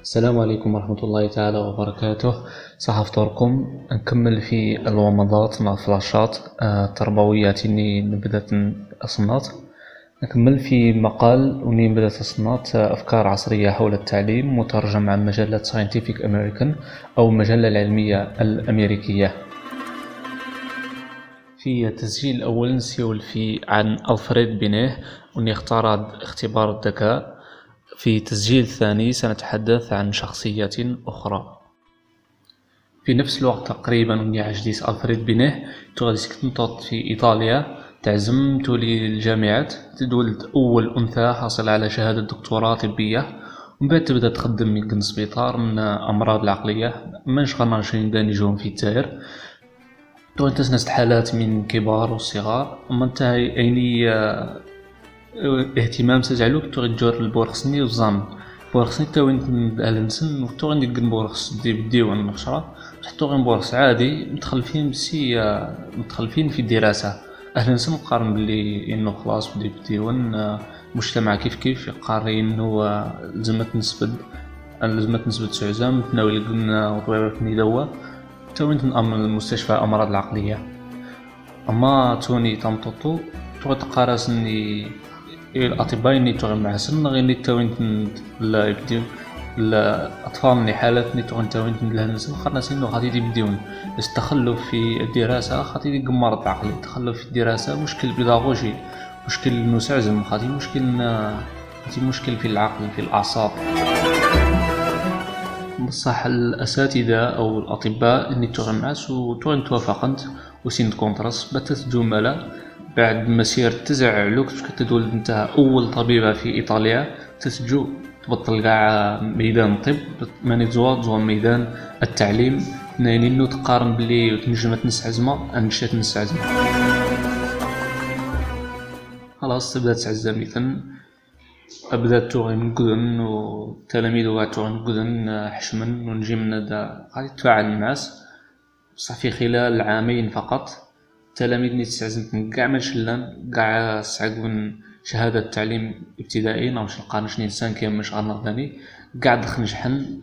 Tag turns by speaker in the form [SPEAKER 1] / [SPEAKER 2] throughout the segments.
[SPEAKER 1] السلام عليكم ورحمة الله تعالى وبركاته. صح فطوركم نكمل في الومضات مع فلاشات آه، تربوية تيني نبدأت أصنات نكمل في مقال وني بدأت أصنات آه، أفكار عصرية حول التعليم مترجم عن مجلة Scientific American أو المجلة العلمية الأمريكية. في التسجيل الأول نسيول في عن ألفريد بينيه وني اختار اختبار الذكاء. في تسجيل ثاني سنتحدث عن شخصية أخرى. في نفس الوقت تقريبا ونيا جديس ألفريد بينيه تغادي سكتنطط في إيطاليا تعزم تولي الجامعات تدولد أول أنثى حاصل على شهادة دكتوراه طبية ومن بعد تبدأ تخدم يمكن سبيطار من أمراض العقلية. منش غنرجين داني جون في الجزائر تو انت ناس حالات من كبار وصغار اما انت يعني اهتمام سجعلوك تو غيجور البورخسني والزام بورخسني تا وين الانسن تو غندي بورخس دي بديوان نخشرا حتى غير بورخس عادي متخلفين بسي متخلفين في الدراسة. أهل نسن قارن بلي انه خلاص بدي بديوان مجتمع كيف كيف يقاري انه لزمت نسبد لزمت نسبة سعزام تناول قلنا وطويبة في دوا تا وين تنأمن المستشفى الأمراض العقلية. أما توني تمططو تو تقارسني الأطباء اللي تغن مع سن غير اللي توين لا يبديو الأطفال اللي حالات اللي تغن توين لهن سن خاطر سنو غادي يبديون. التخلف في الدراسة غادي يقمر العقل التخلف في الدراسة مشكل بيداغوجي مشكل نسعزم غادي مشكل غادي مشكل في العقل في الأعصاب. بصح الأساتذة أو الأطباء اللي تغن معاس وتغن توافقنت وسين كونترس باتت جملة بعد مسيرة تسع علوك كتدول انت أول طبيبة في إيطاليا. تسجو تبطل قاع ميدان الطب ماني زوا زوا ميدان التعليم. ناني نو تقارن بلي تنجم تنس عزمة انشا تنس عزمة خلاص تبدأ تعزم مثلا بدات توغي من قدن والتلاميذ وقعد توغي من قدن حشمن ونجي من دا غادي تفاعل الناس بصح في خلال عامين فقط. التلاميذ ني تسعزمت قاع ما شلان قاع سعقون شهادة تعليم ابتدائي ناوش القرن شنين سانكيام مش غنر ثاني قاع دخل نجحن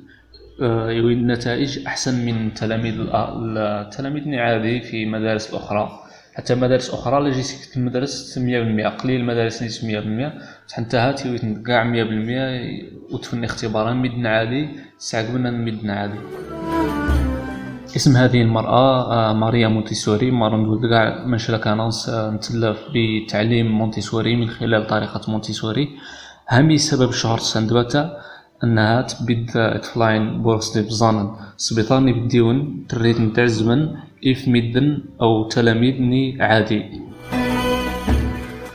[SPEAKER 1] آه، يوي النتائج أحسن من تلاميذ التلاميذ عادي في مدارس أخرى. حتى مدارس أخرى اللي جيت المدرسة مية بالمية قليل المدارس مية بالمية. حتى هاتي ويت قاع مية بالمية وتفني اختبارا ميدن عادي سعقبنا ميدن عادي. اسم هذه المرأة آه، ماريا مونتيسوري مارون ولد قاع منشلا كانونس آه، نتلف بتعليم مونتيسوري من خلال طريقة مونتيسوري. هامي سبب شهر سندبتا أنها تبد تفلاين بورس دي بزانن سبيطاني بديون تريد نتاع الزمن اف ميدن أو تلاميذني عادي.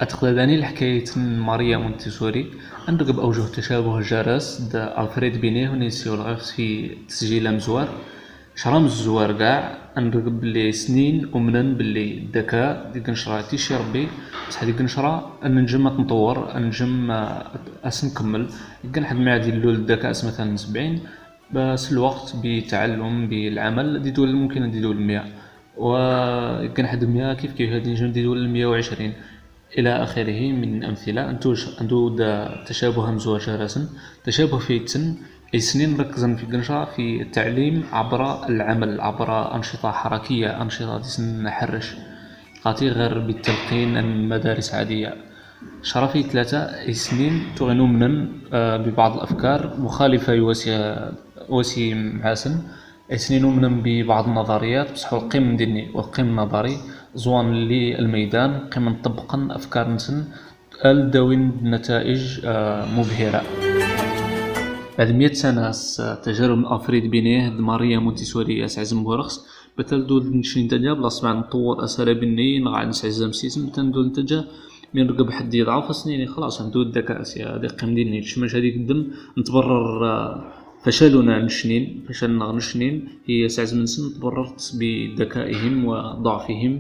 [SPEAKER 1] أتقلداني الحكاية ماريا مونتيسوري. عندك بأوجه تشابه جرس دا ألفريد بينيه ونسيو الغفت في تسجيل مزوار شرام الزوار قاع نرقب بلي سنين ومنن بلي الذكاء ديك نشرا تيشي ربي. بصح ديك نشرا نجم تنطور نجم أس نكمل. كان حد ما اللول الذكاء مثلا سبعين. بس الوقت بتعلم بالعمل دي دول ممكن دي دول المية و كان حد مية كيف كيف هادي نجم دي دول المية وعشرين. إلى آخره من أمثلة. أنتوش أنتو تشابه مزوار شهرسن تشابه في التن سنين ركزا في قنشا في التعليم عبر العمل عبر أنشطة حركية أنشطة تسن حرش قاتي غير بالتلقين المدارس عادية. شرفي ثلاثة سنين تغنو من آه، ببعض الأفكار. مخالفة يواسي واسي معاسن سنين من ببعض النظريات. بصح القيم ديني والقيم النظري. زوان للميدان. قيم طبقا أفكار نسن. الدوين نتائج آه، مبهرة. بعد مئة سنة تجارب أفريد بينيه ماريا مونتيسوري أسعزم بورخس بتل دول نشرين تجا بلاص مع نطور أساليب بني نقعد نسعزم سيسم تندول تجا من رقب حد يضعف سنين خلاص ندو الذكاء سي هذه قيم ديني. شماش هذيك الدم نتبرر آه، فشلنا نشنين فشلنا نشنين. هي سعز من سن تبررت بذكائهم وضعفهم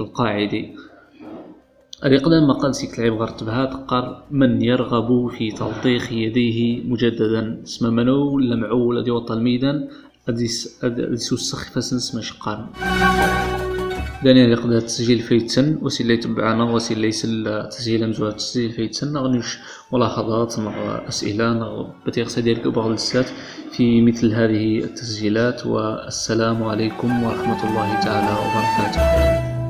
[SPEAKER 1] القاعدي. الإقدام مقال سيك لعب غرتبها تقار من يرغب في تلطيخ يديه مجددا. اسم منو؟ لمعو الذي وطى الميدان أدي سوسخ فسنس مشقان داني يقدر التسجيل فيتسن وسي اللي يتبعنا وسي اللي يسل تسجيل مزوار التسجيل فيتسن نغنيش ملاحظات نغ أسئلة بتيغ ديالك بعض السات في مثل هذه التسجيلات. والسلام عليكم ورحمة الله تعالى وبركاته.